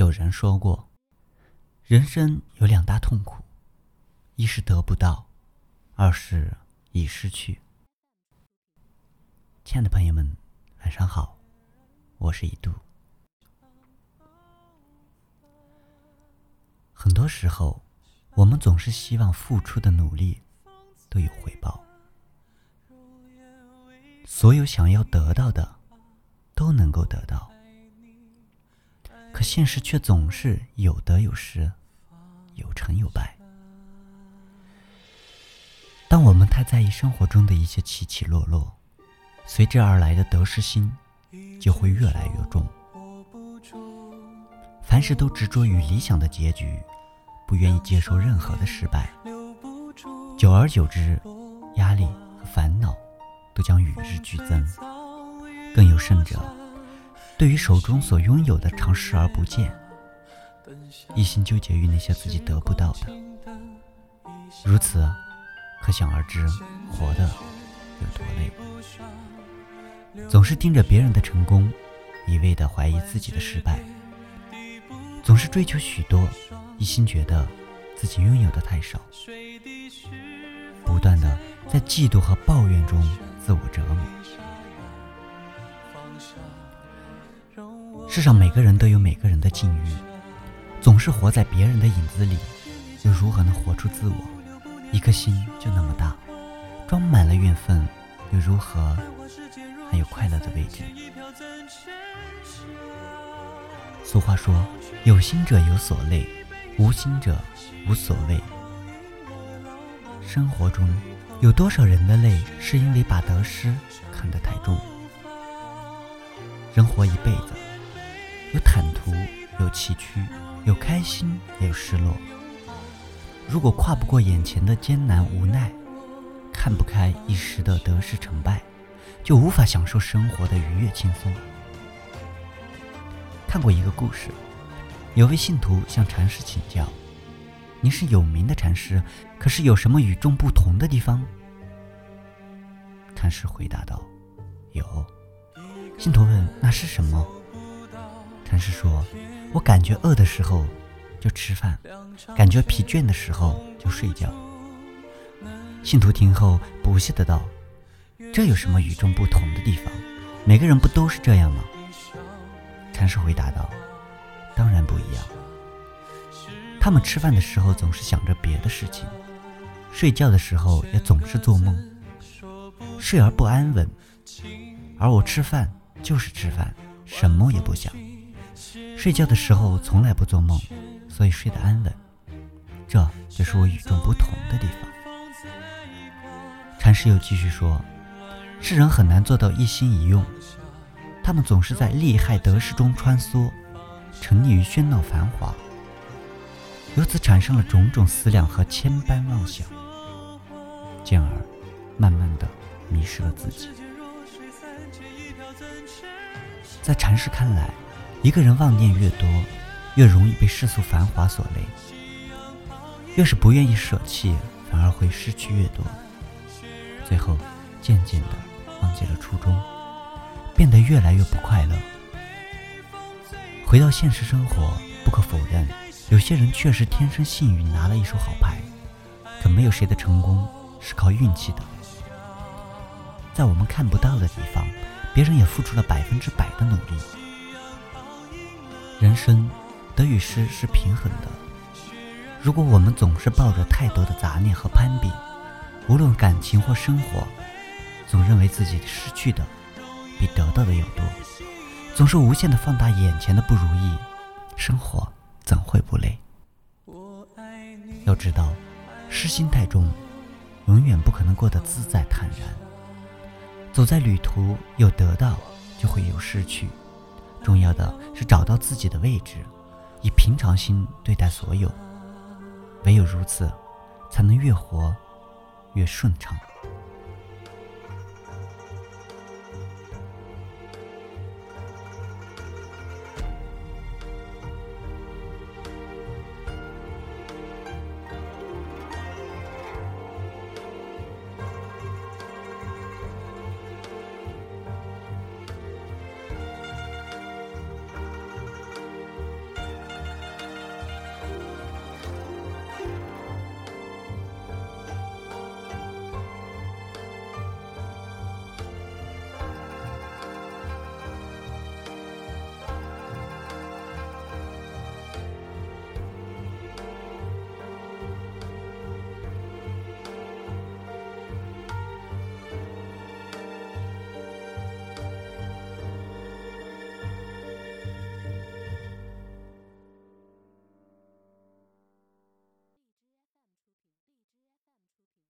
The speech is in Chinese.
有人说过，人生有两大痛苦，一是得不到，二是已失去。亲爱的朋友们，晚上好，我是一度。很多时候，我们总是希望付出的努力都有回报，所有想要得到的都能够得到。可现实却总是有得有失，有成有败。当我们太在意生活中的一些起起落落，随之而来的得失心就会越来越重。凡事都执着于理想的结局，不愿意接受任何的失败。久而久之，压力和烦恼都将与日俱增。更有甚者。对于手中所拥有的常视而不见，一心纠结于那些自己得不到的，如此，可想而知活的有多累。总是盯着别人的成功，一味的怀疑自己的失败，总是追求许多，一心觉得自己拥有的太少，不断的在嫉妒和抱怨中自我折磨。世上每个人都有每个人的境遇，总是活在别人的影子里，又如何能活出自我？一颗心就那么大，装满了怨愤，又如何还有快乐的位置？俗话说：“有心者有所累，无心者无所谓。”生活中有多少人的累，是因为把得失看得太重？人活一辈子。有坦途，有崎岖，有开心，也有失落。如果跨不过眼前的艰难无奈，看不开一时的得失成败，就无法享受生活的愉悦轻松。看过一个故事，有位信徒向禅师请教：“您是有名的禅师，可是有什么与众不同的地方？”禅师回答道：“有。”信徒问：“那是什么？”禅师说：“我感觉饿的时候就吃饭，感觉疲倦的时候就睡觉。”信徒听后不屑的道：“这有什么与众不同的地方？每个人不都是这样吗？”禅师回答道：“当然不一样。他们吃饭的时候总是想着别的事情，睡觉的时候也总是做梦，睡而不安稳；而我吃饭就是吃饭，什么也不想。”睡觉的时候从来不做梦，所以睡得安稳。这就是我与众不同的地方。禅师又继续说：“世人很难做到一心一用，他们总是在利害得失中穿梭，沉溺于喧闹繁华，由此产生了种种思量和千般妄想，进而慢慢的迷失了自己。在禅师看来。”一个人妄念越多，越容易被世俗繁华所累；越是不愿意舍弃，反而会失去越多。最后，渐渐的忘记了初衷，变得越来越不快乐。回到现实生活，不可否认，有些人确实天生幸运，拿了一手好牌。可没有谁的成功是靠运气的。在我们看不到的地方，别人也付出了百分之百的努力。人生得与失是平衡的。如果我们总是抱着太多的杂念和攀比，无论感情或生活，总认为自己失去的比得到的要多，总是无限的放大眼前的不如意，生活怎会不累？要知道，失心太重，永远不可能过得自在坦然。走在旅途，有得到就会有失去。重要的是找到自己的位置，以平常心对待所有。唯有如此，才能越活越顺畅。